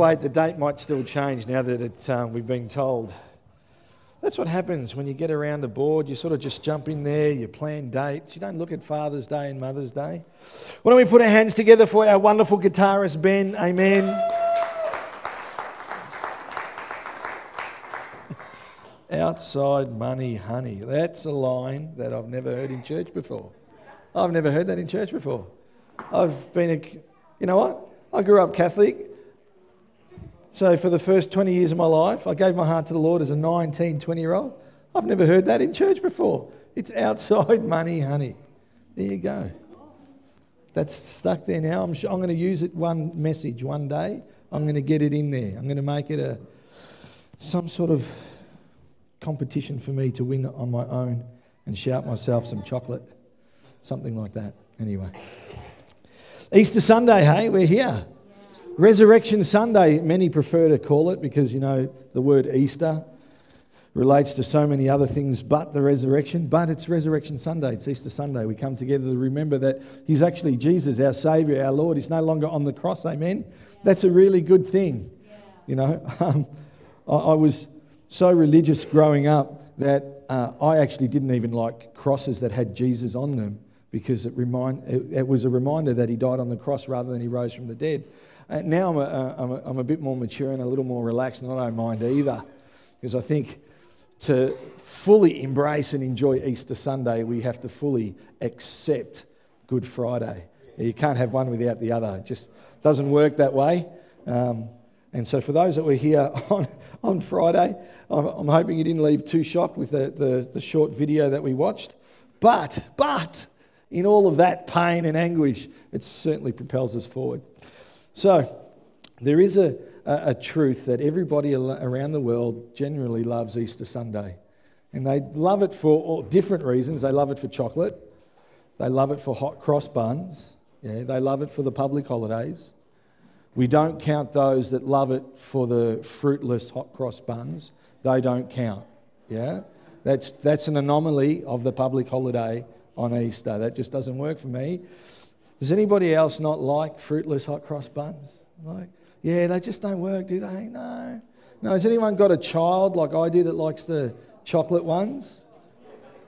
The date might still change now that it, um, we've been told. That's what happens when you get around a board. You sort of just jump in there, you plan dates. You don't look at Father's Day and Mother's Day. Why don't we put our hands together for our wonderful guitarist, Ben? Amen. Outside money, honey. That's a line that I've never heard in church before. I've never heard that in church before. I've been a, you know what? I grew up Catholic. So for the first 20 years of my life, I gave my heart to the Lord as a 19, 20 year old. I've never heard that in church before. It's outside money, honey. There you go. That's stuck there now. I'm, sure I'm going to use it one message one day. I'm going to get it in there. I'm going to make it a some sort of competition for me to win on my own and shout myself some chocolate, something like that. Anyway, Easter Sunday, hey, we're here. Resurrection Sunday, many prefer to call it because you know the word Easter relates to so many other things but the resurrection. But it's Resurrection Sunday, it's Easter Sunday. We come together to remember that He's actually Jesus, our Savior, our Lord. He's no longer on the cross, amen. That's a really good thing. You know, um, I, I was so religious growing up that uh, I actually didn't even like crosses that had Jesus on them because it, remind, it, it, was a reminder that he died on the cross rather than he rose from the dead. Uh, now I'm a, uh, I'm, a, I'm a bit more mature and a little more relaxed, and I don't mind either because I think to fully embrace and enjoy Easter Sunday, we have to fully accept Good Friday. You can't have one without the other. It just doesn't work that way. Um, and so, for those that were here on, on Friday, I'm, I'm hoping you didn't leave too shocked with the, the, the short video that we watched. But, but, in all of that pain and anguish, it certainly propels us forward. So, there is a, a, a, truth that everybody around the world generally loves Easter Sunday. And they love it for different reasons. They love it for chocolate, they love it for hot cross buns, yeah, they love it for the public holidays. We don't count those that love it for the fruitless hot cross buns. They don't count. Yeah? That's, that's an anomaly of the public holiday on Easter. That just doesn't work for me. Does anybody else not like fruitless hot cross buns? Like, yeah, they just don't work, do they? No. No, has anyone got a child like I do that likes the chocolate ones?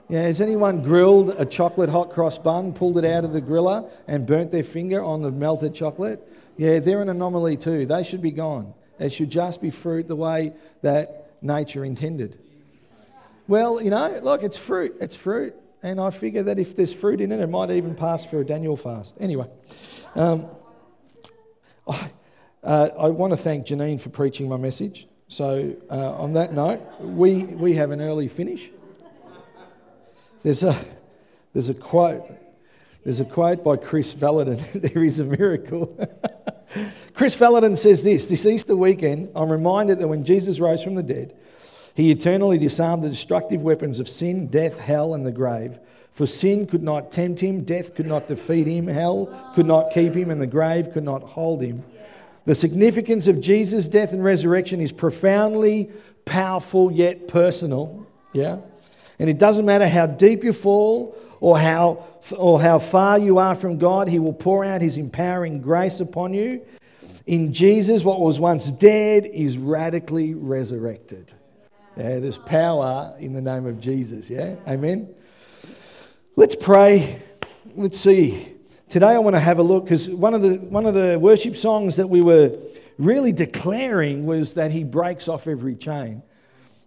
Yeah, has anyone grilled a chocolate hot cross bun, pulled it out of the griller, and burnt their finger on the melted chocolate? Yeah, they're an anomaly too. They should be gone. It should just be fruit the way that nature intended. Well, you know, look, it's fruit. It's fruit. And I figure that if there's fruit in it, it might even pass for a Daniel fast. Anyway, um, I, uh, I want to thank Janine for preaching my message. So, uh, on that note, we, we have an early finish. There's a, there's a quote. There's a quote by Kris Vallotton. there is a miracle. Kris Vallotton says this This Easter weekend, I'm reminded that when Jesus rose from the dead, he eternally disarmed the destructive weapons of sin, death, hell, and the grave. For sin could not tempt him, death could not defeat him, hell could not keep him, and the grave could not hold him. The significance of Jesus' death and resurrection is profoundly powerful yet personal. Yeah? And it doesn't matter how deep you fall or how, or how far you are from God, He will pour out His empowering grace upon you. In Jesus, what was once dead is radically resurrected. Yeah, there's power in the name of Jesus. Yeah? Amen? Let's pray. Let's see. Today I want to have a look because one, of the, one of the worship songs that we were really declaring was that He breaks off every chain.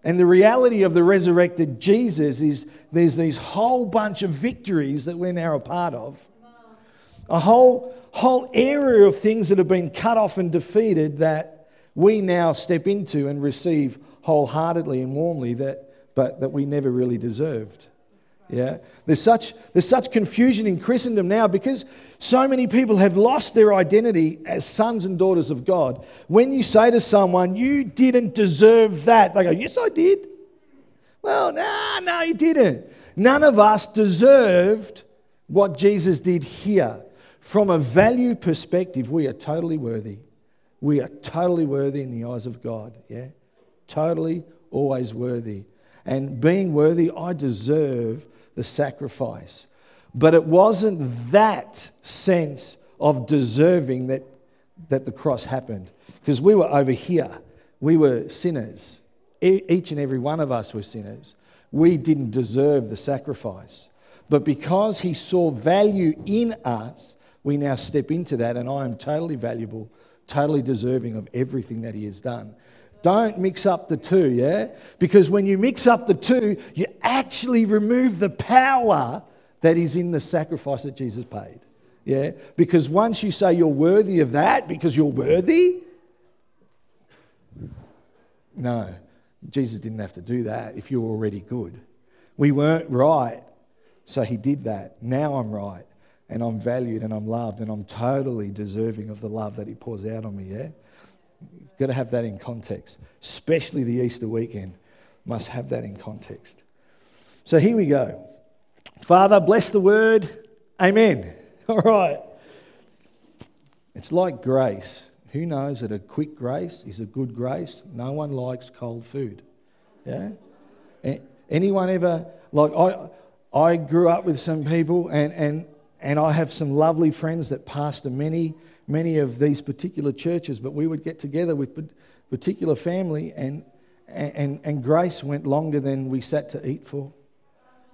And the reality of the resurrected Jesus is there's these whole bunch of victories that we're now a part of. A whole, whole area of things that have been cut off and defeated that we now step into and receive wholeheartedly and warmly that, but that we never really deserved. Yeah. There's such, there's such confusion in Christendom now because so many people have lost their identity as sons and daughters of God. When you say to someone, you didn't deserve that, they go, Yes, I did. Well, no, no, you didn't. None of us deserved what Jesus did here. From a value perspective, we are totally worthy. We are totally worthy in the eyes of God. Yeah? Totally, always worthy. And being worthy, I deserve the sacrifice. But it wasn't that sense of deserving that, that the cross happened. Because we were over here. We were sinners. E- each and every one of us were sinners. We didn't deserve the sacrifice. But because he saw value in us, we now step into that, and I am totally valuable, totally deserving of everything that he has done. Don't mix up the two, yeah? Because when you mix up the two, you actually remove the power that is in the sacrifice that Jesus paid. Yeah? Because once you say you're worthy of that because you're worthy, no, Jesus didn't have to do that if you were already good. We weren't right, so he did that. Now I'm right, and I'm valued, and I'm loved, and I'm totally deserving of the love that he pours out on me, yeah? Got to have that in context, especially the Easter weekend. Must have that in context. So here we go. Father, bless the word. Amen. All right. It's like grace. Who knows that a quick grace is a good grace? No one likes cold food. Yeah? Anyone ever, like, I, I grew up with some people, and, and, and I have some lovely friends that pastor many, many of these particular churches, but we would get together with particular family, and, and, and grace went longer than we sat to eat for.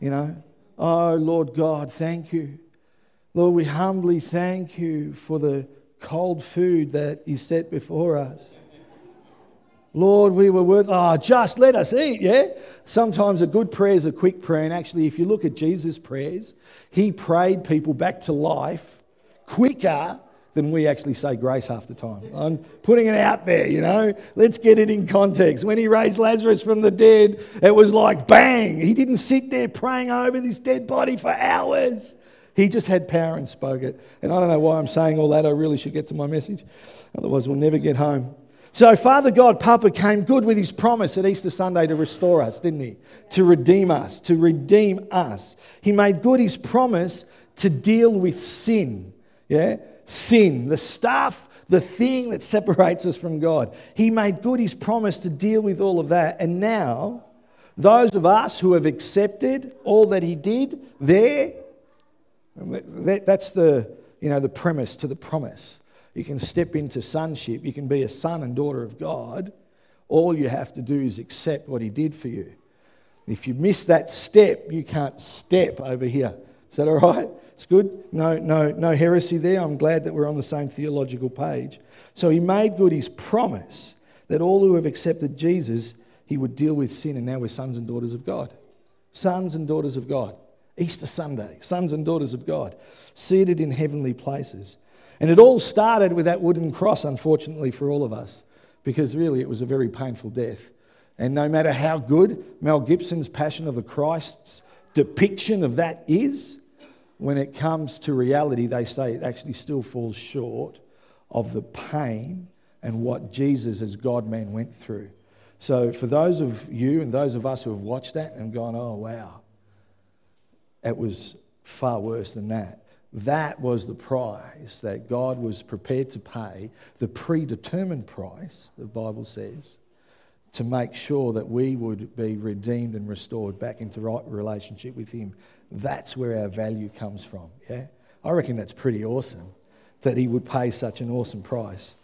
You know? Oh, Lord God, thank you. Lord, we humbly thank you for the cold food that you set before us. Lord, we were worth, oh, just let us eat, yeah? Sometimes a good prayer is a quick prayer. And actually, if you look at Jesus' prayers, he prayed people back to life quicker than we actually say grace half the time. I'm putting it out there, you know? Let's get it in context. When he raised Lazarus from the dead, it was like bang. He didn't sit there praying over this dead body for hours. He just had power and spoke it. And I don't know why I'm saying all that. I really should get to my message. Otherwise, we'll never get home. So, Father God, Papa came good with his promise at Easter Sunday to restore us, didn't he? To redeem us, to redeem us. He made good his promise to deal with sin. Yeah? Sin, the stuff, the thing that separates us from God. He made good his promise to deal with all of that. And now, those of us who have accepted all that he did there, that's the, you know, the premise to the promise. You can step into sonship. You can be a son and daughter of God. All you have to do is accept what He did for you. If you miss that step, you can't step over here. Is that all right? It's good. No, no, no heresy there. I'm glad that we're on the same theological page. So He made good His promise that all who have accepted Jesus, He would deal with sin, and now we're sons and daughters of God. Sons and daughters of God. Easter Sunday, sons and daughters of God, seated in heavenly places. And it all started with that wooden cross, unfortunately, for all of us, because really it was a very painful death. And no matter how good Mel Gibson's Passion of the Christ's depiction of that is, when it comes to reality, they say it actually still falls short of the pain and what Jesus as God man went through. So, for those of you and those of us who have watched that and gone, oh, wow, it was far worse than that. That was the price that God was prepared to pay, the predetermined price, the Bible says, to make sure that we would be redeemed and restored back into right relationship with Him. That's where our value comes from. Yeah? I reckon that's pretty awesome that He would pay such an awesome price.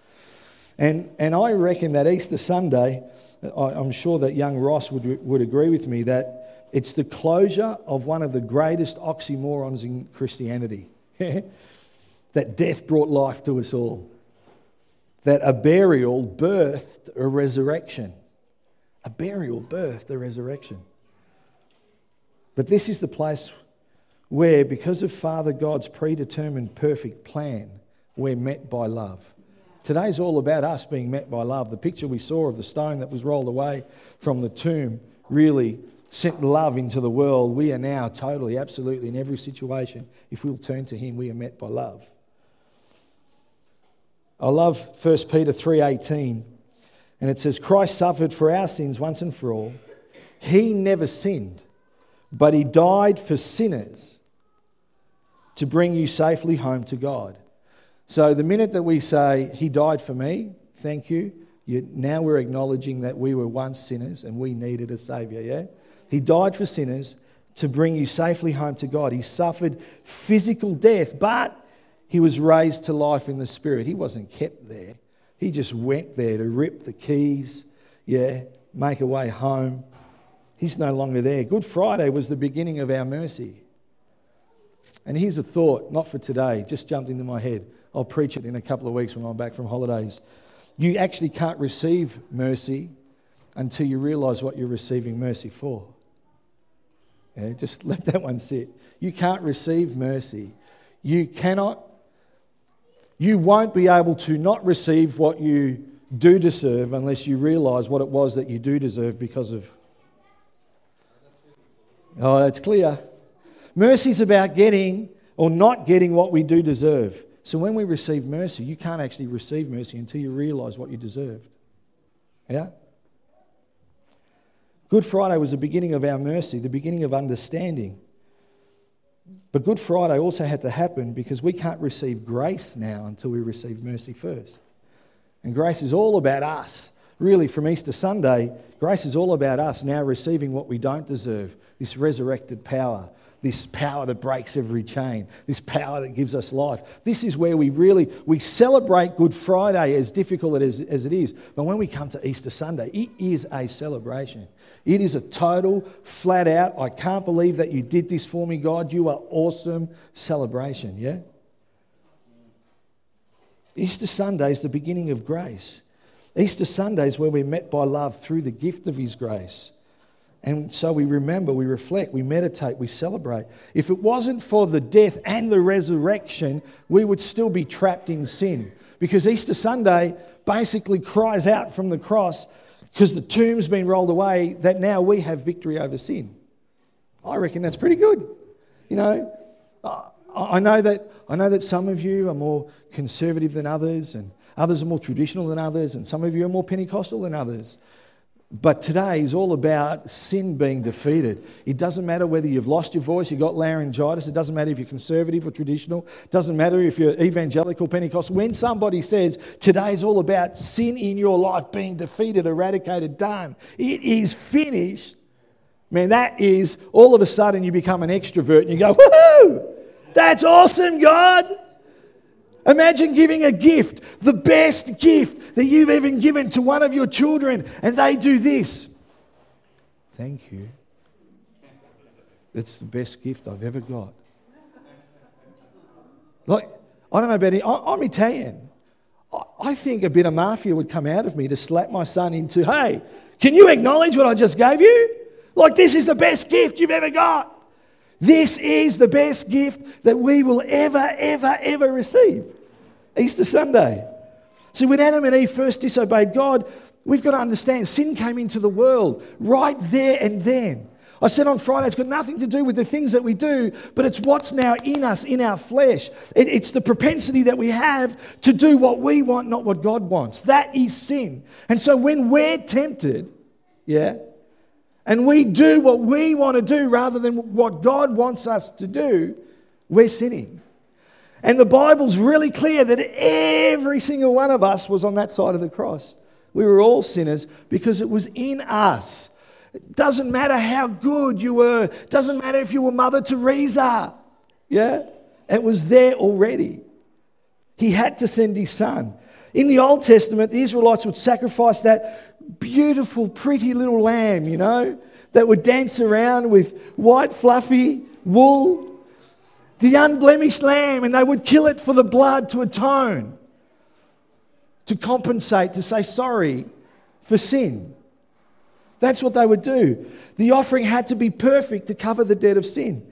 And, and I reckon that Easter Sunday, I, I'm sure that young Ross would, would agree with me that it's the closure of one of the greatest oxymorons in Christianity that death brought life to us all, that a burial birthed a resurrection. A burial birthed a resurrection. But this is the place where, because of Father God's predetermined perfect plan, we're met by love. Today's all about us being met by love. The picture we saw of the stone that was rolled away from the tomb really sent love into the world, we are now totally, absolutely, in every situation, if we'll turn to Him, we are met by love. I love 1 Peter 3:18 and it says Christ suffered for our sins once and for all. He never sinned, but he died for sinners to bring you safely home to God. So the minute that we say he died for me, thank you, you now we're acknowledging that we were once sinners and we needed a savior, yeah? He died for sinners to bring you safely home to God. He suffered physical death, but he was raised to life in the spirit. He wasn't kept there He just went there to rip the keys, yeah, make a way home. He's no longer there. Good Friday was the beginning of our mercy. And here's a thought, not for today, just jumped into my head. I'll preach it in a couple of weeks when I'm back from holidays. You actually can't receive mercy until you realize what you're receiving mercy for. Yeah, just let that one sit. You can't receive mercy. You cannot, you won't be able to not receive what you do deserve unless you realize what it was that you do deserve because of. Oh, that's clear. Mercy is about getting or not getting what we do deserve. So when we receive mercy, you can't actually receive mercy until you realize what you deserved. Yeah? Good Friday was the beginning of our mercy, the beginning of understanding. But Good Friday also had to happen because we can't receive grace now until we receive mercy first. And grace is all about us. Really, from Easter Sunday, grace is all about us now receiving what we don't deserve this resurrected power, this power that breaks every chain, this power that gives us life. This is where we really we celebrate Good Friday as difficult as, as it is. But when we come to Easter Sunday, it is a celebration. It is a total, flat out, I can't believe that you did this for me, God. You are awesome celebration, yeah? Easter Sunday is the beginning of grace. Easter Sunday is where we're met by love through the gift of His grace. And so we remember, we reflect, we meditate, we celebrate. If it wasn't for the death and the resurrection, we would still be trapped in sin. Because Easter Sunday basically cries out from the cross because the tomb's been rolled away that now we have victory over sin. I reckon that's pretty good. You know, I know that, I know that some of you are more conservative than others, and others are more traditional than others, and some of you are more Pentecostal than others. But today is all about sin being defeated. It doesn't matter whether you've lost your voice, you've got laryngitis, it doesn't matter if you're conservative or traditional, it doesn't matter if you're evangelical, Pentecostal. When somebody says today is all about sin in your life being defeated, eradicated, done, it is finished, man, that is all of a sudden you become an extrovert and you go, woohoo! That's awesome, God! Imagine giving a gift, the best gift that you've ever given to one of your children, and they do this. Thank you. That's the best gift I've ever got. Like, I don't know about. I'm Italian. I think a bit of mafia would come out of me to slap my son into, hey, can you acknowledge what I just gave you? Like, this is the best gift you've ever got. This is the best gift that we will ever, ever, ever receive. Easter Sunday. See, when Adam and Eve first disobeyed God, we've got to understand sin came into the world right there and then. I said on Friday, it's got nothing to do with the things that we do, but it's what's now in us, in our flesh. It, it's the propensity that we have to do what we want, not what God wants. That is sin. And so when we're tempted, yeah, and we do what we want to do rather than what God wants us to do, we're sinning. And the Bible's really clear that every single one of us was on that side of the cross. We were all sinners because it was in us. It doesn't matter how good you were, it doesn't matter if you were Mother Teresa. Yeah? It was there already. He had to send his son. In the Old Testament, the Israelites would sacrifice that beautiful, pretty little lamb, you know, that would dance around with white, fluffy wool the unblemished lamb, and they would kill it for the blood to atone, to compensate, to say sorry for sin. That's what they would do. The offering had to be perfect to cover the debt of sin.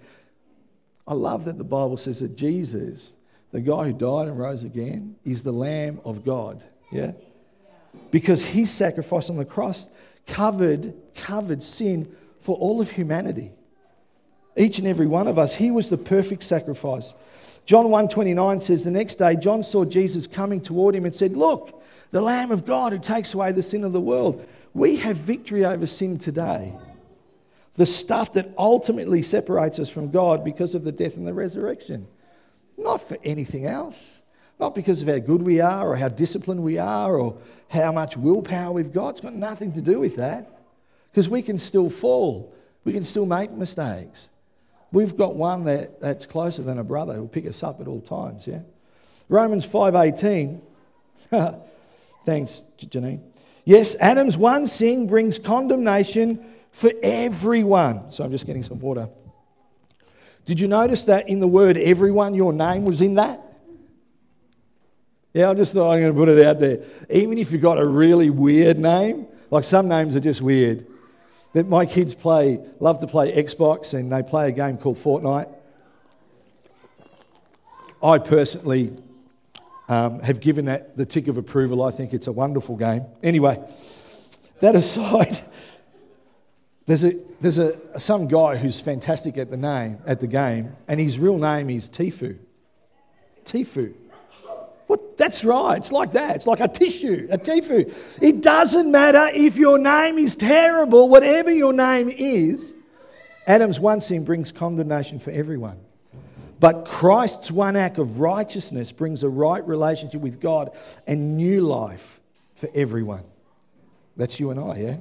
I love that the Bible says that Jesus, the guy who died and rose again, is the Lamb of God. Yeah? Because his sacrifice on the cross covered, covered sin for all of humanity each and every one of us. He was the perfect sacrifice. John 1:29 says the next day John saw Jesus coming toward him and said, "Look, the Lamb of God who takes away the sin of the world." We have victory over sin today. The stuff that ultimately separates us from God because of the death and the resurrection. Not for anything else. Not because of how good we are or how disciplined we are or how much willpower we've got. It's got nothing to do with that. Because we can still fall. We can still make mistakes. We've got one that, that's closer than a brother who'll pick us up at all times, yeah? Romans 5.18, Thanks, Janine. Yes, Adam's one sin brings condemnation for everyone. So I'm just getting some water. Did you notice that in the word everyone, your name was in that? Yeah, I just thought I'm going to put it out there. Even if you've got a really weird name, like some names are just weird. That my kids play, love to play Xbox, and they play a game called Fortnite. I personally um, have given that the tick of approval. I think it's a wonderful game. Anyway, that aside, there's a there's a some guy who's fantastic at the name at the game, and his real name is Tfue. Tfue. What? That's right. It's like that. It's like a tissue, a tifu. It doesn't matter if your name is terrible. Whatever your name is, Adam's one sin brings condemnation for everyone. But Christ's one act of righteousness brings a right relationship with God and new life for everyone. That's you and I, yeah?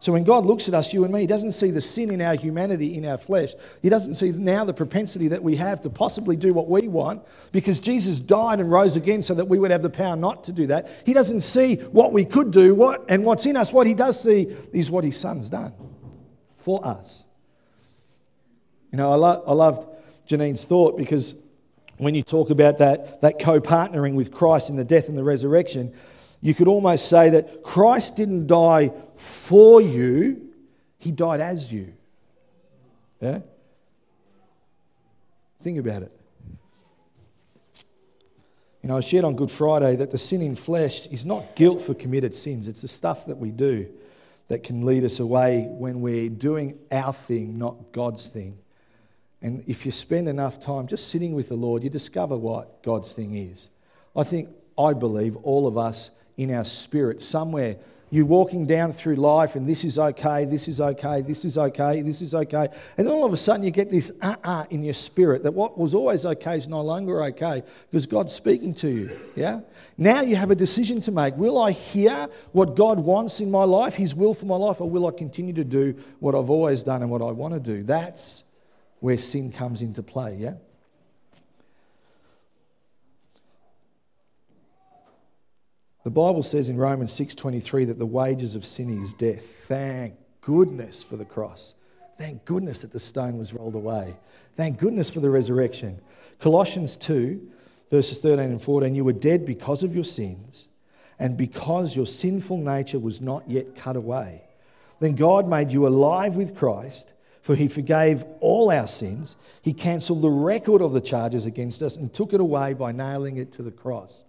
So when God looks at us, you and me, He doesn't see the sin in our humanity, in our flesh. He doesn't see now the propensity that we have to possibly do what we want because Jesus died and rose again so that we would have the power not to do that. He doesn't see what we could do what, and what's in us. What He does see is what His Son's done for us. You know, I, lo- I loved Janine's thought because when you talk about that, that co partnering with Christ in the death and the resurrection, you could almost say that Christ didn't die for you, he died as you. Yeah? Think about it. You know, I shared on Good Friday that the sin in flesh is not guilt for committed sins, it's the stuff that we do that can lead us away when we're doing our thing, not God's thing. And if you spend enough time just sitting with the Lord, you discover what God's thing is. I think, I believe, all of us in our spirit, somewhere, you're walking down through life and this is okay, this is okay, this is okay, this is okay. And then all of a sudden you get this uh uh in your spirit that what was always okay is no longer okay because God's speaking to you. Yeah? Now you have a decision to make. Will I hear what God wants in my life, His will for my life, or will I continue to do what I've always done and what I want to do? That's where sin comes into play, yeah? The Bible says in Romans 6:23 that the wages of sin is death. Thank goodness for the cross. Thank goodness that the stone was rolled away. Thank goodness for the resurrection. Colossians 2 verses 13 and 14 you were dead because of your sins and because your sinful nature was not yet cut away. Then God made you alive with Christ for he forgave all our sins. He cancelled the record of the charges against us and took it away by nailing it to the cross.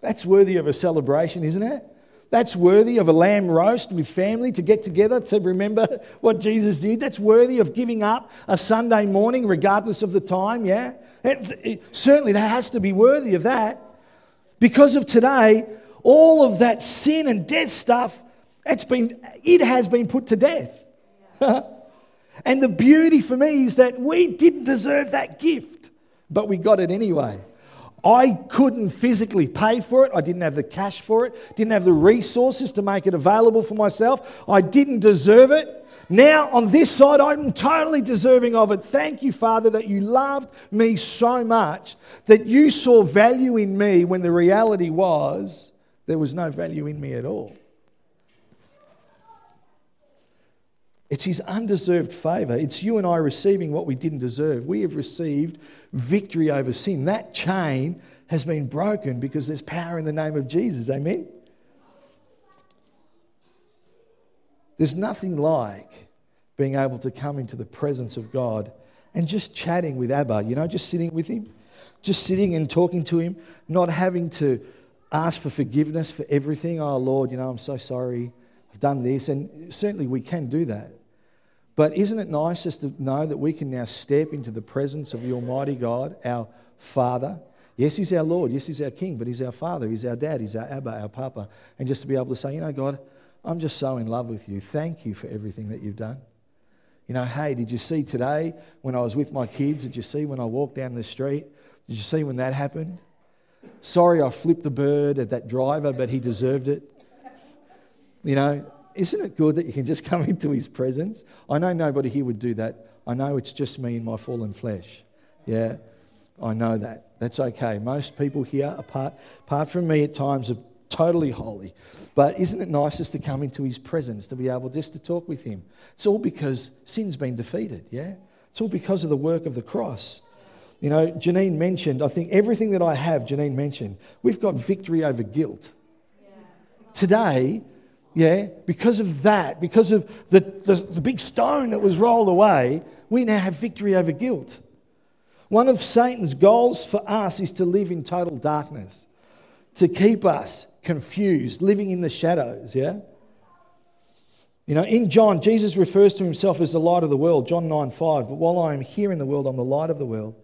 That's worthy of a celebration, isn't it? That's worthy of a lamb roast with family to get together to remember what Jesus did. That's worthy of giving up a Sunday morning, regardless of the time, yeah? It, it, certainly, that has to be worthy of that. Because of today, all of that sin and death stuff, it's been, it has been put to death. And the beauty for me is that we didn't deserve that gift, but we got it anyway. I couldn't physically pay for it. I didn't have the cash for it, didn't have the resources to make it available for myself. I didn't deserve it. Now, on this side, I'm totally deserving of it. Thank you, Father, that you loved me so much that you saw value in me when the reality was there was no value in me at all. It's His undeserved favour. It's you and I receiving what we didn't deserve. We have received victory over sin. That chain has been broken because there's power in the name of Jesus. Amen? There's nothing like being able to come into the presence of God and just chatting with Abba, you know, just sitting with Him, just sitting and talking to Him, not having to ask for forgiveness for everything. Oh, Lord, you know, I'm so sorry. I've done this. And certainly we can do that. But isn't it nice just to know that we can now step into the presence of the Almighty God, our Father? Yes, He's our Lord. Yes, He's our King, but He's our Father. He's our Dad. He's our Abba, our Papa. And just to be able to say, you know, God, I'm just so in love with you. Thank you for everything that you've done. You know, hey, did you see today when I was with my kids? Did you see when I walked down the street? Did you see when that happened? Sorry, I flipped the bird at that driver, but he deserved it. You know, isn't it good that you can just come into his presence? I know nobody here would do that. I know it's just me in my fallen flesh. Yeah, I know that. That's okay. Most people here, apart, apart from me at times, are totally holy. But isn't it nice just to come into his presence, to be able just to talk with him? It's all because sin's been defeated, yeah? It's all because of the work of the cross. You know, Janine mentioned, I think everything that I have, Janine mentioned, we've got victory over guilt. Yeah. Today, yeah, because of that, because of the, the, the big stone that was rolled away, we now have victory over guilt. One of Satan's goals for us is to live in total darkness, to keep us confused, living in the shadows, yeah? You know, in John, Jesus refers to himself as the light of the world, John 9 5. But while I am here in the world, I'm the light of the world.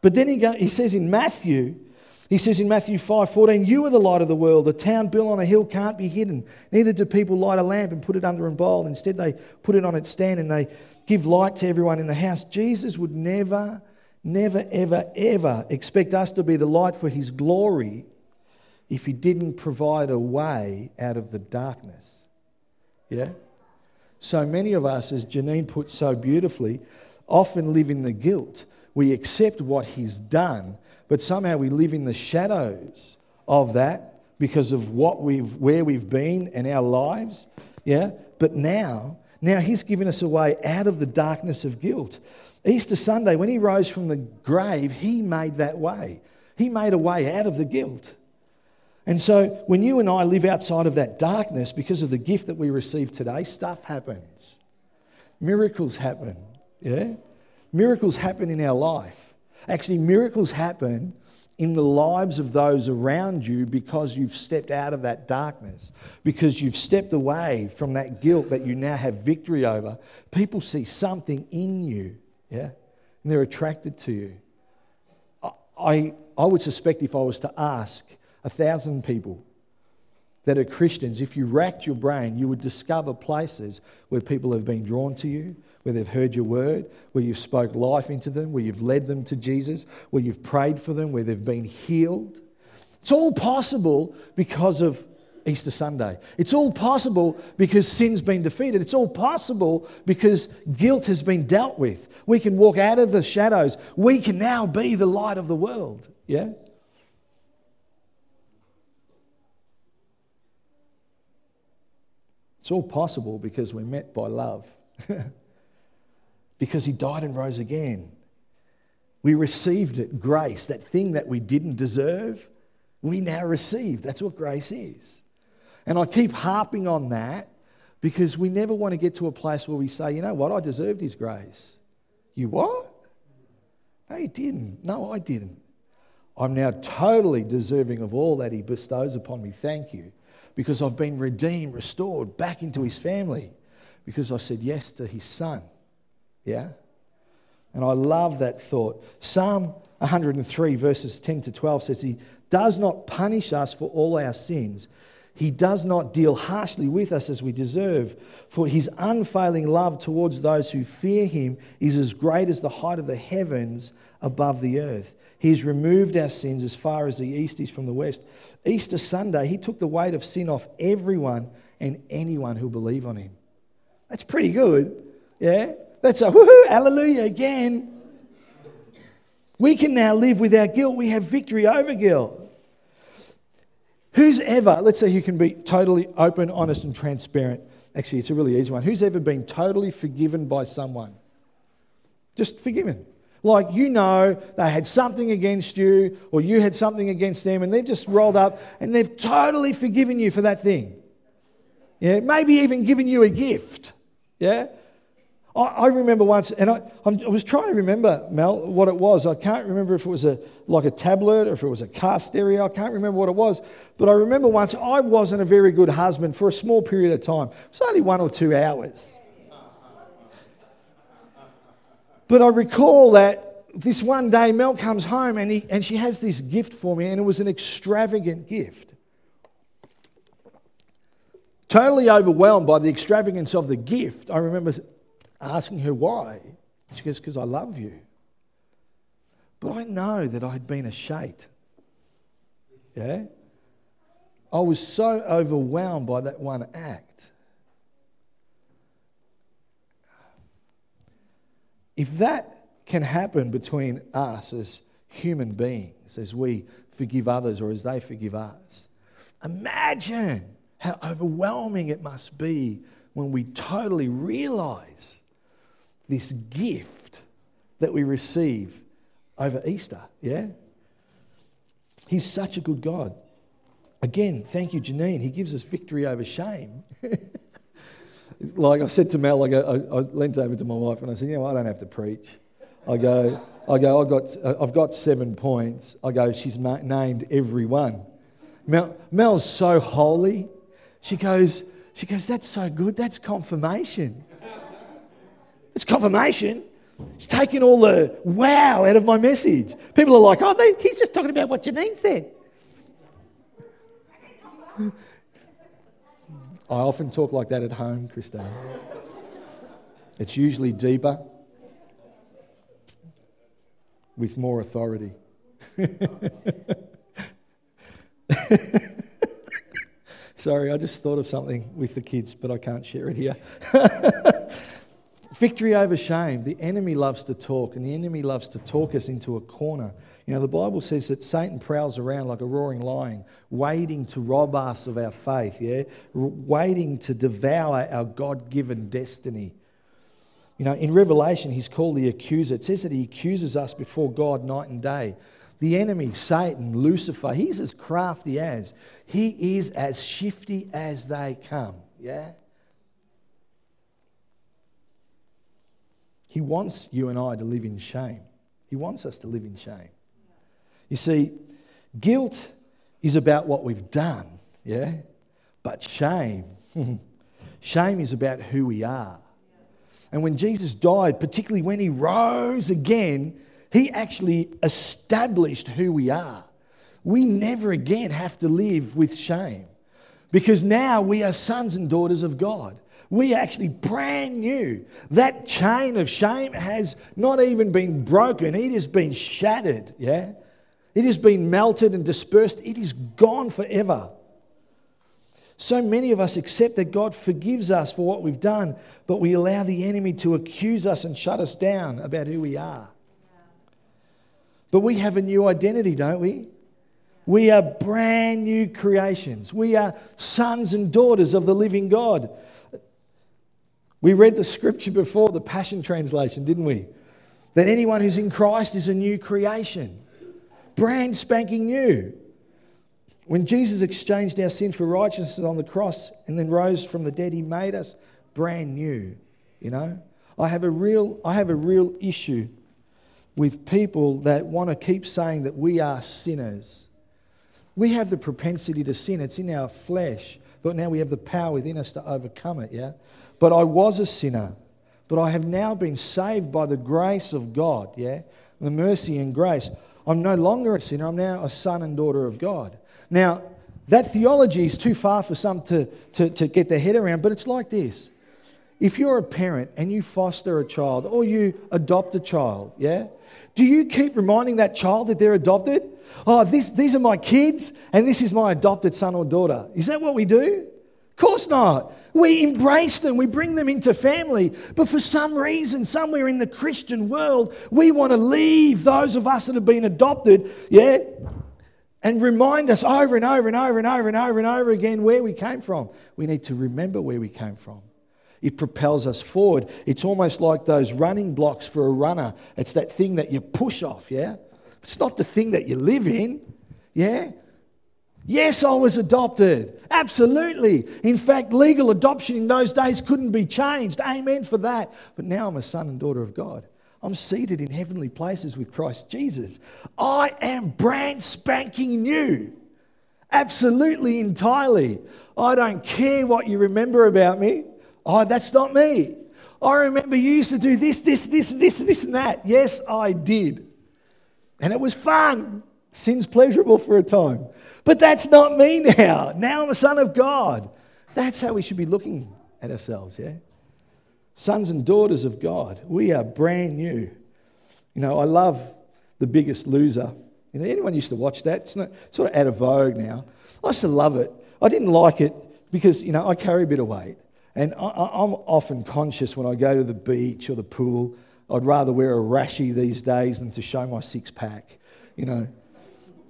But then he, go, he says in Matthew, he says in Matthew 5 14, You are the light of the world. A town built on a hill can't be hidden. Neither do people light a lamp and put it under a bowl. Instead, they put it on its stand and they give light to everyone in the house. Jesus would never, never, ever, ever expect us to be the light for his glory if he didn't provide a way out of the darkness. Yeah? So many of us, as Janine put so beautifully, often live in the guilt. We accept what he's done, but somehow we live in the shadows of that because of what we've, where we've been and our lives. Yeah? But now, now he's given us a way out of the darkness of guilt. Easter Sunday, when he rose from the grave, he made that way. He made a way out of the guilt. And so when you and I live outside of that darkness because of the gift that we receive today, stuff happens. Miracles happen. Yeah? Miracles happen in our life. Actually, miracles happen in the lives of those around you because you've stepped out of that darkness, because you've stepped away from that guilt that you now have victory over. People see something in you, yeah? And they're attracted to you. I, I would suspect if I was to ask, a thousand people that are Christians, if you racked your brain, you would discover places where people have been drawn to you, where they've heard your word, where you've spoke life into them, where you've led them to Jesus, where you've prayed for them, where they've been healed. It's all possible because of Easter Sunday. It's all possible because sin's been defeated. It's all possible because guilt has been dealt with. We can walk out of the shadows. We can now be the light of the world. Yeah? It's all possible because we're met by love. because he died and rose again. We received it, grace, that thing that we didn't deserve, we now receive. That's what grace is. And I keep harping on that because we never want to get to a place where we say, you know what, I deserved his grace. You what? No, you didn't. No, I didn't. I'm now totally deserving of all that he bestows upon me. Thank you because I've been redeemed, restored back into his family because I said yes to his son. Yeah? And I love that thought. Psalm 103, verses 10 to 12 says, He does not punish us for all our sins. He does not deal harshly with us as we deserve, for his unfailing love towards those who fear him is as great as the height of the heavens above the earth. He has removed our sins as far as the east is from the west. Easter Sunday, he took the weight of sin off everyone and anyone who believe on him. That's pretty good. Yeah? That's a woohoo, hallelujah again. We can now live without guilt. We have victory over guilt. Who's ever, let's say who can be totally open, honest, and transparent. Actually, it's a really easy one. Who's ever been totally forgiven by someone? Just forgiven. Like you know they had something against you or you had something against them and they've just rolled up and they've totally forgiven you for that thing. Yeah, maybe even given you a gift. Yeah? I, I remember once, and I, I was trying to remember, Mel, what it was. I can't remember if it was a, like a tablet or if it was a car stereo. I can't remember what it was. But I remember once I wasn't a very good husband for a small period of time. It was only one or two hours. But I recall that this one day Mel comes home and, he, and she has this gift for me, and it was an extravagant gift. Totally overwhelmed by the extravagance of the gift, I remember asking her why. She goes, Because I love you. But I know that I'd been a shate. Yeah? I was so overwhelmed by that one act. If that can happen between us as human beings, as we forgive others or as they forgive us, Imagine how overwhelming it must be when we totally realize this gift that we receive over Easter. Yeah? He's such a good God. Again, thank you, Janine. He gives us victory over shame. like I said to Mel, I, go, I, I leant over to my wife and I said, You know, I don't have to preach. I go, I go, I've got, I've got seven points. I go, she's ma- named every one. Mel, Mel's so holy. She goes, she goes, that's so good. That's confirmation. It's confirmation. It's taking all the wow out of my message. People are like, oh, they, he's just talking about what Janine said. I often talk like that at home, Christine. It's usually deeper with more authority. Sorry, I just thought of something with the kids, but I can't share it here. Victory over shame. The enemy loves to talk, and the enemy loves to talk us into a corner. You know, the Bible says that Satan prowls around like a roaring lion, waiting to rob us of our faith, yeah? Waiting to devour our God given destiny. You know, in Revelation, he's called the accuser. It says that he accuses us before God night and day. The enemy, Satan, Lucifer, he's as crafty as, he is as shifty as they come. Yeah? He wants you and I to live in shame. He wants us to live in shame. You see, guilt is about what we've done, yeah? But shame, shame is about who we are. And when Jesus died, particularly when he rose again, he actually established who we are. We never again have to live with shame because now we are sons and daughters of God. We are actually brand new. That chain of shame has not even been broken, it has been shattered. Yeah? It has been melted and dispersed, it is gone forever. So many of us accept that God forgives us for what we've done, but we allow the enemy to accuse us and shut us down about who we are. But we have a new identity, don't we? We are brand new creations. We are sons and daughters of the living God. We read the scripture before, the Passion Translation, didn't we? That anyone who's in Christ is a new creation, brand spanking new. When Jesus exchanged our sin for righteousness on the cross and then rose from the dead, he made us brand new, you know? I have a real, I have a real issue with people that want to keep saying that we are sinners. We have the propensity to sin, it's in our flesh, but now we have the power within us to overcome it, yeah? But I was a sinner, but I have now been saved by the grace of God, yeah? The mercy and grace. I'm no longer a sinner, I'm now a son and daughter of God. Now, that theology is too far for some to, to, to get their head around, but it's like this. If you're a parent and you foster a child or you adopt a child, yeah? Do you keep reminding that child that they're adopted? Oh, this, these are my kids and this is my adopted son or daughter. Is that what we do? Of course not. We embrace them, we bring them into family. But for some reason, somewhere in the Christian world, we want to leave those of us that have been adopted, yeah, and remind us over and over and over and over and over and over again where we came from. We need to remember where we came from. It propels us forward. It's almost like those running blocks for a runner. It's that thing that you push off, yeah? It's not the thing that you live in, yeah? Yes, I was adopted. Absolutely. In fact, legal adoption in those days couldn't be changed. Amen for that. But now I'm a son and daughter of God. I'm seated in heavenly places with Christ Jesus. I am brand spanking new. Absolutely, entirely. I don't care what you remember about me. Oh, that's not me. I remember you used to do this, this, this, this, this, and that. Yes, I did. And it was fun. Sin's pleasurable for a time. But that's not me now. Now I'm a son of God. That's how we should be looking at ourselves, yeah? Sons and daughters of God. We are brand new. You know, I love The Biggest Loser. You know, anyone used to watch that? It's not, sort of out of vogue now. I used to love it. I didn't like it because, you know, I carry a bit of weight. And I, am often conscious when I go to the beach or the pool, I'd rather wear a rashie these days than to show my six pack, you know.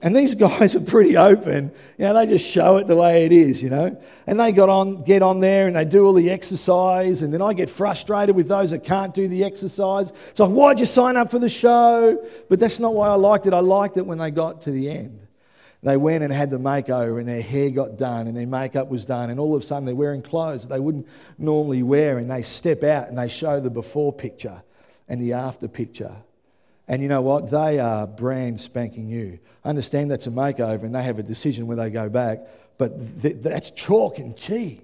And these guys are pretty open. You know, they just show it the way it is, you know. And they got on, get on there and they do all the exercise. And then I get frustrated with those that can't do the exercise. It's like, why'd you sign up for the show? But that's not why I liked it. I liked it when they got to the end. They went and had the makeover and their hair got done and their makeup was done. And all of a sudden they're wearing clothes that they wouldn't normally wear. And they step out and they show the before picture and the after picture. And you know what? They are brand spanking new. I understand that's a makeover and they have a decision when they go back, but th- that's chalk and cheese.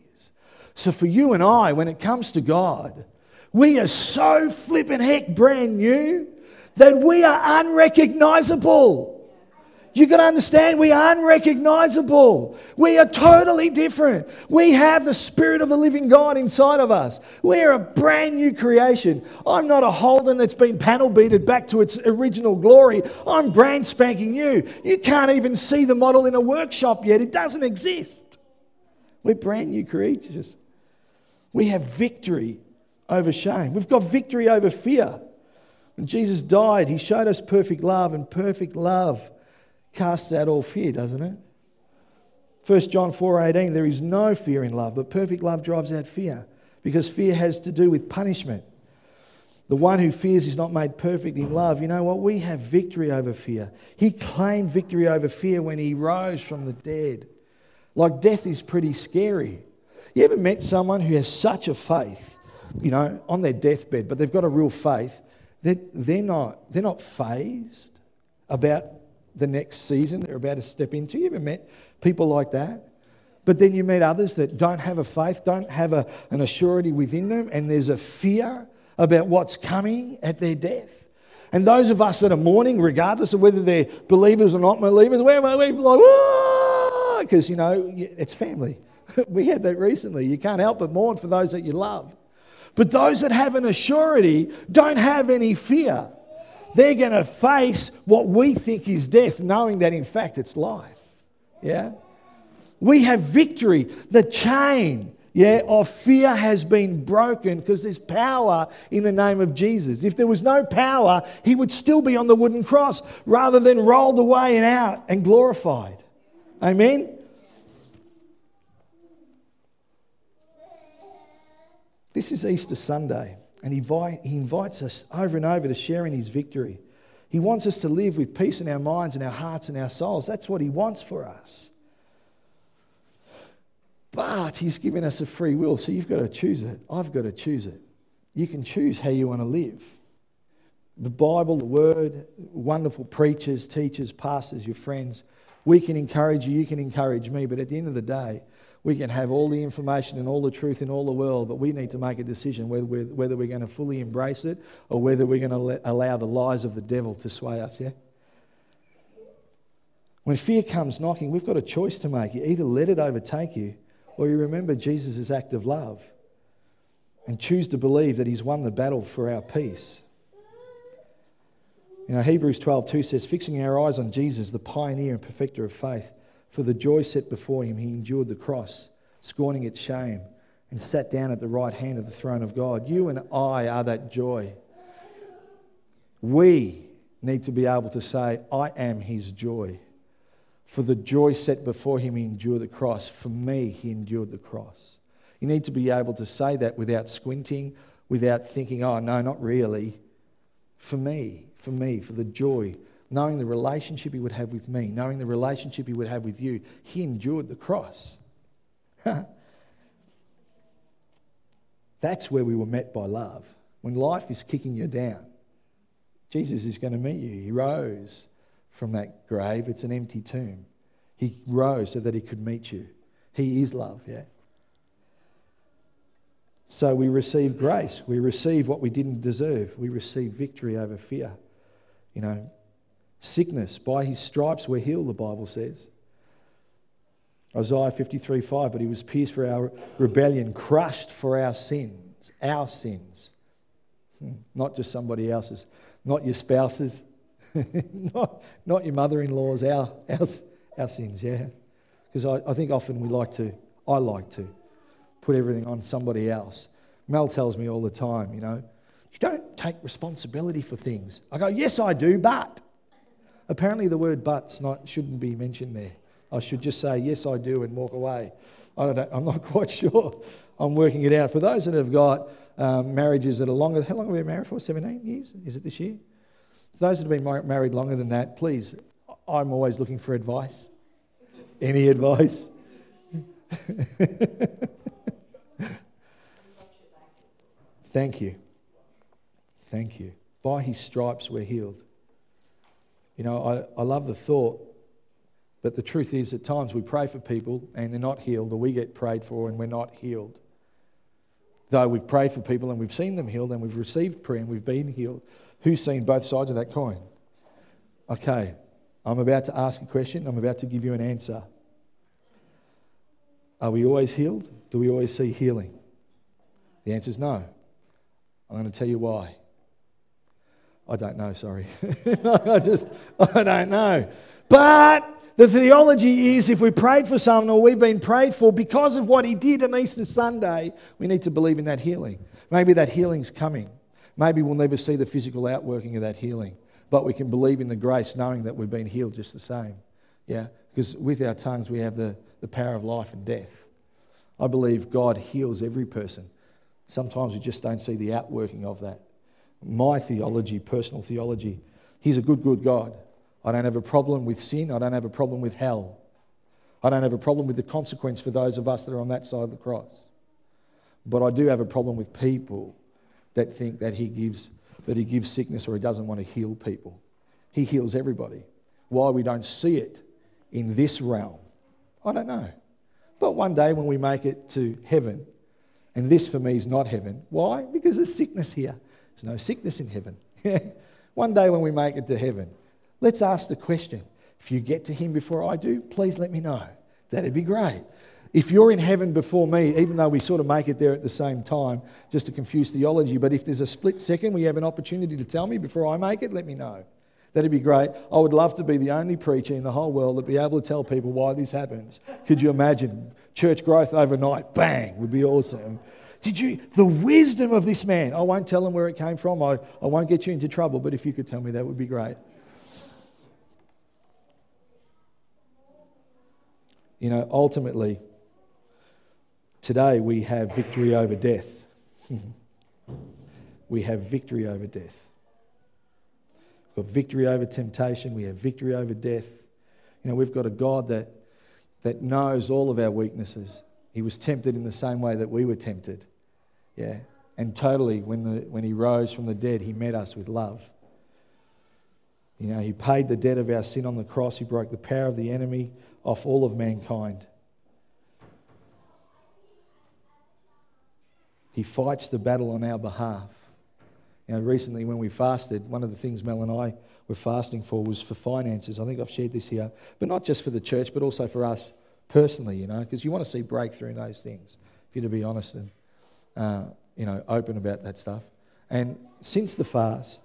So for you and I, when it comes to God, we are so flippin' heck brand new that we are unrecognizable. You've got to understand we are unrecognizable. We are totally different. We have the Spirit of the living God inside of us. We're a brand new creation. I'm not a Holden that's been panel beated back to its original glory. I'm brand spanking new. You can't even see the model in a workshop yet, it doesn't exist. We're brand new creatures. We have victory over shame, we've got victory over fear. When Jesus died, he showed us perfect love, and perfect love casts out all fear, doesn't it? 1 John 4:18 there is no fear in love, but perfect love drives out fear, because fear has to do with punishment. The one who fears is not made perfect in love. You know what? We have victory over fear. He claimed victory over fear when he rose from the dead. Like death is pretty scary. You ever met someone who has such a faith, you know, on their deathbed, but they've got a real faith that they're not, they're not phased about the next season they're about to step into. You ever met people like that? But then you meet others that don't have a faith, don't have a, an assurity within them, and there's a fear about what's coming at their death. And those of us that are mourning, regardless of whether they're believers or not believers, we're, we're like, because, you know, it's family. we had that recently. You can't help but mourn for those that you love. But those that have an assurity don't have any fear they're going to face what we think is death, knowing that in fact it's life. Yeah? We have victory. The chain yeah, of fear has been broken because there's power in the name of Jesus. If there was no power, he would still be on the wooden cross rather than rolled away and out and glorified. Amen? This is Easter Sunday. And he, he invites us over and over to share in his victory. He wants us to live with peace in our minds and our hearts and our souls. That's what he wants for us. But he's given us a free will, so you've got to choose it. I've got to choose it. You can choose how you want to live. The Bible, the Word, wonderful preachers, teachers, pastors, your friends, we can encourage you, you can encourage me, but at the end of the day, we can have all the information and all the truth in all the world, but we need to make a decision whether we're, whether we're going to fully embrace it or whether we're going to let, allow the lies of the devil to sway us, yeah? When fear comes knocking, we've got a choice to make. You either let it overtake you or you remember Jesus' act of love and choose to believe that he's won the battle for our peace. You know, Hebrews 12 2 says, Fixing our eyes on Jesus, the pioneer and perfecter of faith for the joy set before him, he endured the cross, scorning its shame, and sat down at the right hand of the throne of God. You and I are that joy. We need to be able to say, I am his joy. For the joy set before him, he endured the cross. For me, he endured the cross. You need to be able to say that without squinting, without thinking, oh, no, not really. For me, for me, for the joy knowing the relationship he would have with me, knowing the relationship he would have with you, he endured the cross. That's where we were met by love. When life is kicking you down, Jesus is going to meet you. He rose from that grave, it's an empty tomb. He rose so that he could meet you. He is love, yeah? So we receive grace. We receive what we didn't deserve. We receive victory over fear. You know, sickness. By his stripes we're healed, the Bible says. Isaiah 53 5, but he was pierced for our rebellion, crushed for our sins, our sins. Hmm, not just somebody else's, not your spouse's, not, not your mother in law's, our, our, our sins, yeah? Because I, I think often we like to, I like to, put everything on somebody else. Mel tells me all the time, you know, you don't take responsibility for things. I go, yes, I do, but. Apparently, the word but's not, shouldn't be mentioned there. I should just say, yes, I do, and walk away. I don't know, I'm not quite sure. I'm working it out. For those that have got um, marriages that are longer, how long have we been married for? 17 years? Is it this year? For those that have been married longer than that, please, I'm always looking for advice. Any advice? Thank you. Thank you. By his stripes we're healed. You know, I, I love the thought, but the truth is, at times we pray for people and they're not healed, or we get prayed for and we're not healed. Though we've prayed for people and we've seen them healed and we've received prayer and we've been healed. Who's seen both sides of that coin? Okay, I'm about to ask a question, I'm about to give you an answer. Are we always healed? Do we always see healing? The answer is no. I'm going to tell you why. I don't know, sorry. I just, I don't know. But the theology is if we prayed for someone or we've been prayed for because of what he did on Easter Sunday, we need to believe in that healing. Maybe that healing's coming. Maybe we'll never see the physical outworking of that healing, but we can believe in the grace knowing that we've been healed just the same. Yeah? Because with our tongues, we have the, the power of life and death. I believe God heals every person. Sometimes we just don't see the outworking of that. My theology, personal theology, He's a good, good God. I don't have a problem with sin. I don't have a problem with hell. I don't have a problem with the consequence for those of us that are on that side of the cross. But I do have a problem with people that think that he gives, that he gives sickness or he doesn't want to heal people. He heals everybody. Why we don't see it in this realm, I don't know. But one day when we make it to heaven, and this for me is not heaven. Why? Because there's sickness here. There's no sickness in heaven. One day when we make it to heaven, let's ask the question if you get to Him before I do, please let me know. That'd be great. If you're in heaven before me, even though we sort of make it there at the same time, just to confuse theology, but if there's a split second you have an opportunity to tell me before I make it, let me know. That'd be great. I would love to be the only preacher in the whole world that be able to tell people why this happens. Could you imagine church growth overnight? Bang, would be awesome. Did you, the wisdom of this man? I won't tell him where it came from. I, I won't get you into trouble, but if you could tell me, that would be great. You know, ultimately, today we have victory over death. we have victory over death. We've got victory over temptation. We have victory over death. You know, we've got a God that, that knows all of our weaknesses. He was tempted in the same way that we were tempted. Yeah. And totally, when, the, when he rose from the dead, he met us with love. You know, he paid the debt of our sin on the cross. He broke the power of the enemy off all of mankind. He fights the battle on our behalf. You know, recently when we fasted, one of the things Mel and I were fasting for was for finances. I think I've shared this here, but not just for the church, but also for us personally, you know, because you want to see breakthrough in those things, if you're to be honest and, uh, you know, open about that stuff. And since the fast,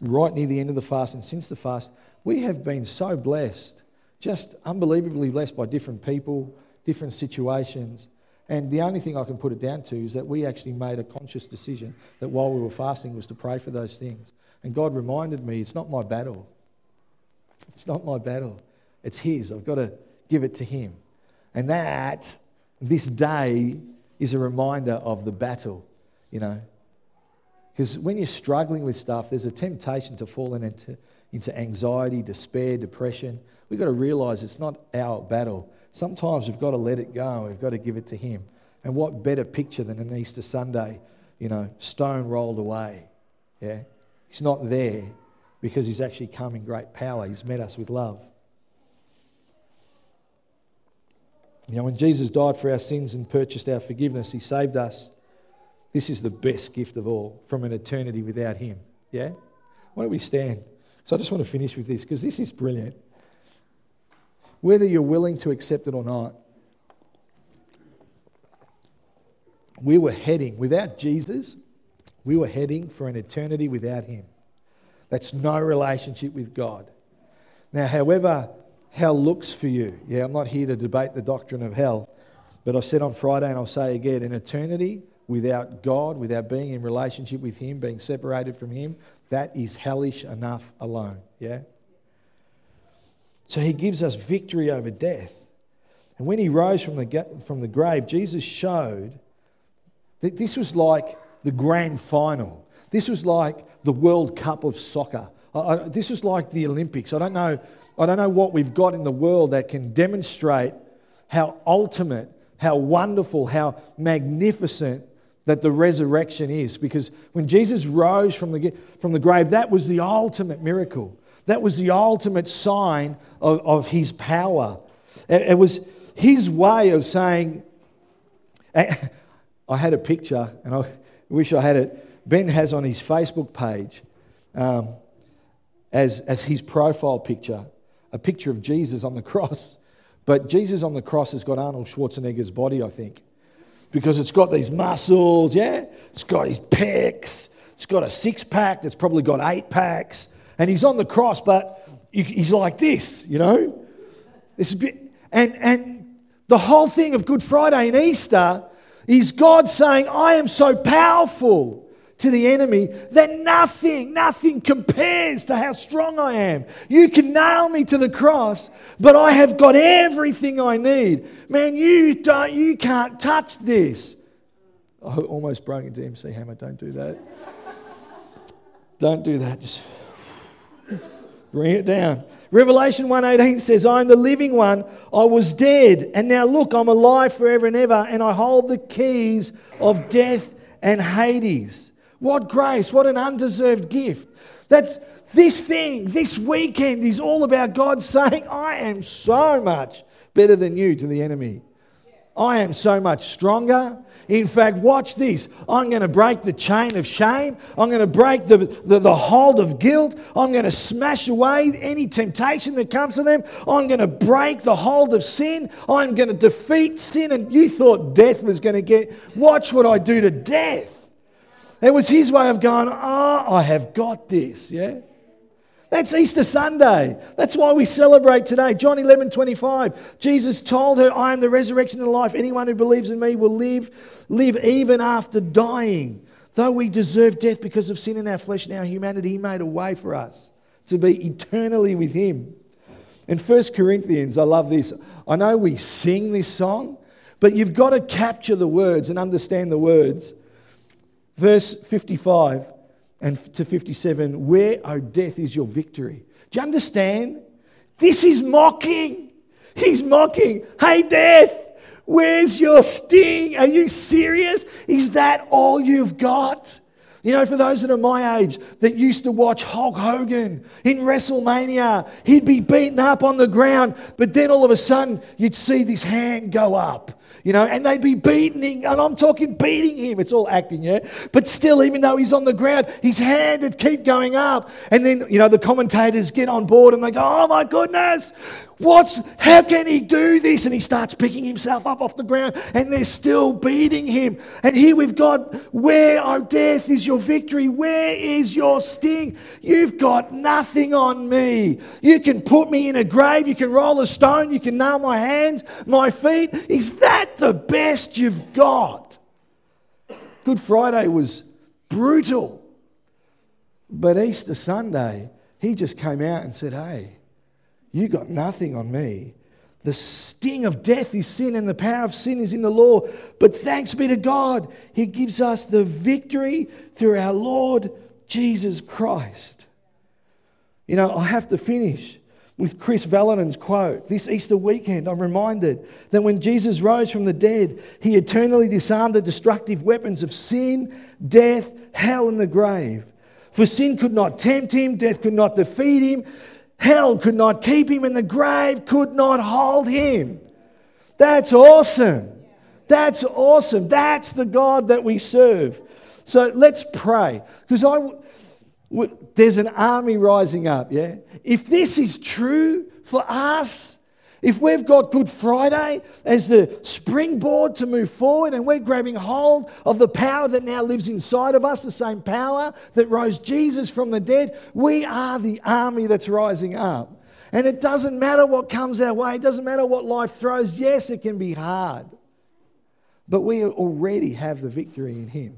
right near the end of the fast, and since the fast, we have been so blessed, just unbelievably blessed by different people, different situations, and the only thing I can put it down to is that we actually made a conscious decision that while we were fasting was to pray for those things. And God reminded me it's not my battle. It's not my battle. It's His. I've got to give it to Him. And that, this day, is a reminder of the battle, you know. Because when you're struggling with stuff, there's a temptation to fall into, into anxiety, despair, depression. We've got to realize it's not our battle. Sometimes we've got to let it go. We've got to give it to Him. And what better picture than an Easter Sunday, you know, stone rolled away. Yeah? He's not there because He's actually come in great power. He's met us with love. You know, when Jesus died for our sins and purchased our forgiveness, He saved us. This is the best gift of all from an eternity without Him. Yeah? Why don't we stand? So I just want to finish with this because this is brilliant whether you're willing to accept it or not. We were heading, without Jesus, we were heading for an eternity without Him. That's no relationship with God. Now, however, hell looks for you, yeah, I'm not here to debate the doctrine of hell, but I said on Friday and I'll say again an eternity without God, without being in relationship with Him, being separated from Him, that is hellish enough alone, yeah? So he gives us victory over death. And when he rose from the, from the grave, Jesus showed that this was like the grand final. This was like the World Cup of soccer. I, this is like the Olympics. I don't, know, I don't know what we've got in the world that can demonstrate how ultimate, how wonderful, how magnificent that the resurrection is. Because when Jesus rose from the, from the grave, that was the ultimate miracle. That was the ultimate sign of, of his power. It, it was his way of saying, I had a picture, and I wish I had it. Ben has on his Facebook page um, as, as his profile picture a picture of Jesus on the cross. But Jesus on the cross has got Arnold Schwarzenegger's body, I think, because it's got these muscles, yeah? It's got his pecs, it's got a six pack that's probably got eight packs, and he's on the cross, but he's like this, you know? This is bit, and, and the whole thing of Good Friday and Easter is God saying, I am so powerful to the enemy that nothing, nothing compares to how strong I am. You can nail me to the cross, but I have got everything I need. Man, you don't, you can't touch this. I almost broke into MC Hammer. Don't do that. don't do that. Just bring it down. Revelation 1:18 says, "I am the living one. I was dead, and now look, I'm alive forever and ever, and I hold the keys of death and Hades." What grace, what an undeserved gift. That's this thing, this weekend is all about God saying, I am so much better than you to the enemy. I am so much stronger. In fact, watch this. I'm going to break the chain of shame. I'm going to break the, the, the, hold of guilt. I'm going to smash away any temptation that comes to them. I'm going to break the hold of sin. I'm going to defeat sin. And you thought death was going to get, watch what I do to death. It was his way of going, oh, I have got this, yeah? That's Easter Sunday. That's why we celebrate today. John 11, 25. Jesus told her, I am the resurrection and life. Anyone who believes in me will live, live even after dying. Though we deserve death because of sin in our flesh and our humanity, he made a way for us to be eternally with him. In 1 Corinthians, I love this. I know we sing this song, but you've got to capture the words and understand the words. Verse 55 and to 57 Where, O death, is your victory? Do you understand? This is mocking. He's mocking. Hey, death, where's your sting? Are you serious? Is that all you've got? You know, for those that are my age that used to watch Hulk Hogan in WrestleMania, he'd be beaten up on the ground, but then all of a sudden you'd see this hand go up you know, and they'd be beating, him, and I'm talking beating him. It's all acting, yeah? But still, even though he's on the ground, his hand would keep going up. And then, you know, the commentators get on board and they go, oh my goodness, What's, how can he do this? And he starts picking himself up off the ground and they're still beating him. And here we've got, where, oh death, is your victory? Where is your sting? You've got nothing on me. You can put me in a grave, you can roll a stone, you can nail my hands, my feet. Is that the best you've got? Good Friday was brutal. But Easter Sunday, he just came out and said, hey, you got nothing on me. The sting of death is sin, and the power of sin is in the law. But thanks be to God, He gives us the victory through our Lord Jesus Christ. You know, I have to finish with Kris Vallotton's quote. This Easter weekend, I'm reminded that when Jesus rose from the dead, He eternally disarmed the destructive weapons of sin, death, hell, and the grave. For sin could not tempt Him, death could not defeat Him. Hell could not keep him, and the grave could not hold him. That's awesome. That's awesome. That's the God that we serve. So let's pray. Because I, there's an army rising up, yeah? If this is true for us, if we've got Good Friday as the springboard to move forward and we're grabbing hold of the power that now lives inside of us, the same power that rose Jesus from the dead, we are the army that's rising up. And it doesn't matter what comes our way, it doesn't matter what life throws. Yes, it can be hard, but we already have the victory in Him.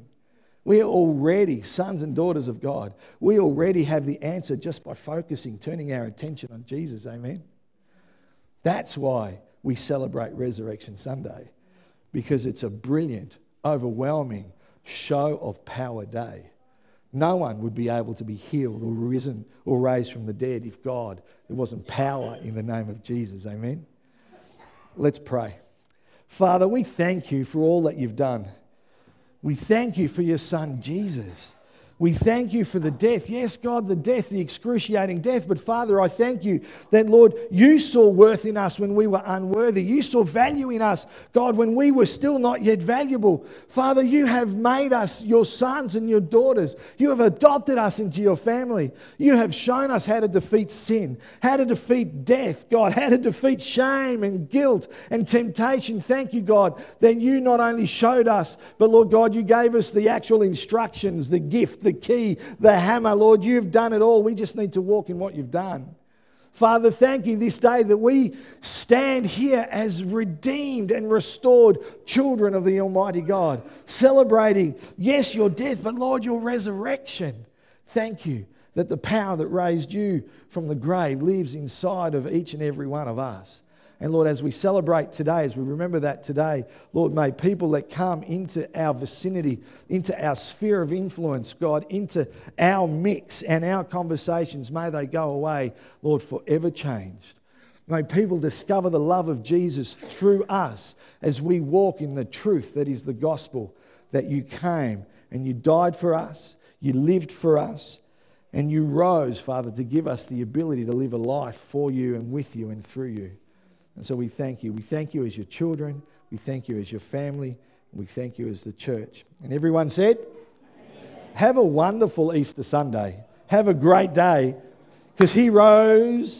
We are already sons and daughters of God. We already have the answer just by focusing, turning our attention on Jesus. Amen. That's why we celebrate Resurrection Sunday, because it's a brilliant, overwhelming show of power day. No one would be able to be healed or risen or raised from the dead if God, there wasn't power in the name of Jesus. Amen. Let's pray. Father, we thank you for all that you've done. We thank you for your son, Jesus. We thank you for the death. Yes, God, the death, the excruciating death. But Father, I thank you that, Lord, you saw worth in us when we were unworthy. You saw value in us, God, when we were still not yet valuable. Father, you have made us your sons and your daughters. You have adopted us into your family. You have shown us how to defeat sin, how to defeat death, God, how to defeat shame and guilt and temptation. Thank you, God, that you not only showed us, but Lord God, you gave us the actual instructions, the gift, the key, the hammer. Lord, you've done it all. We just need to walk in what you've done. Father, thank you this day that we stand here as redeemed and restored children of the Almighty God, celebrating, yes, your death, but Lord, your resurrection. Thank you that the power that raised you from the grave lives inside of each and every one of us. And Lord, as we celebrate today, as we remember that today, Lord, may people that come into our vicinity, into our sphere of influence, God, into our mix and our conversations, may they go away, Lord, forever changed. May people discover the love of Jesus through us as we walk in the truth that is the gospel that you came and you died for us, you lived for us, and you rose, Father, to give us the ability to live a life for you and with you and through you. And so we thank you. We thank you as your children. We thank you as your family. We thank you as the church. And everyone said, Amen. Have a wonderful Easter Sunday. Have a great day because he rose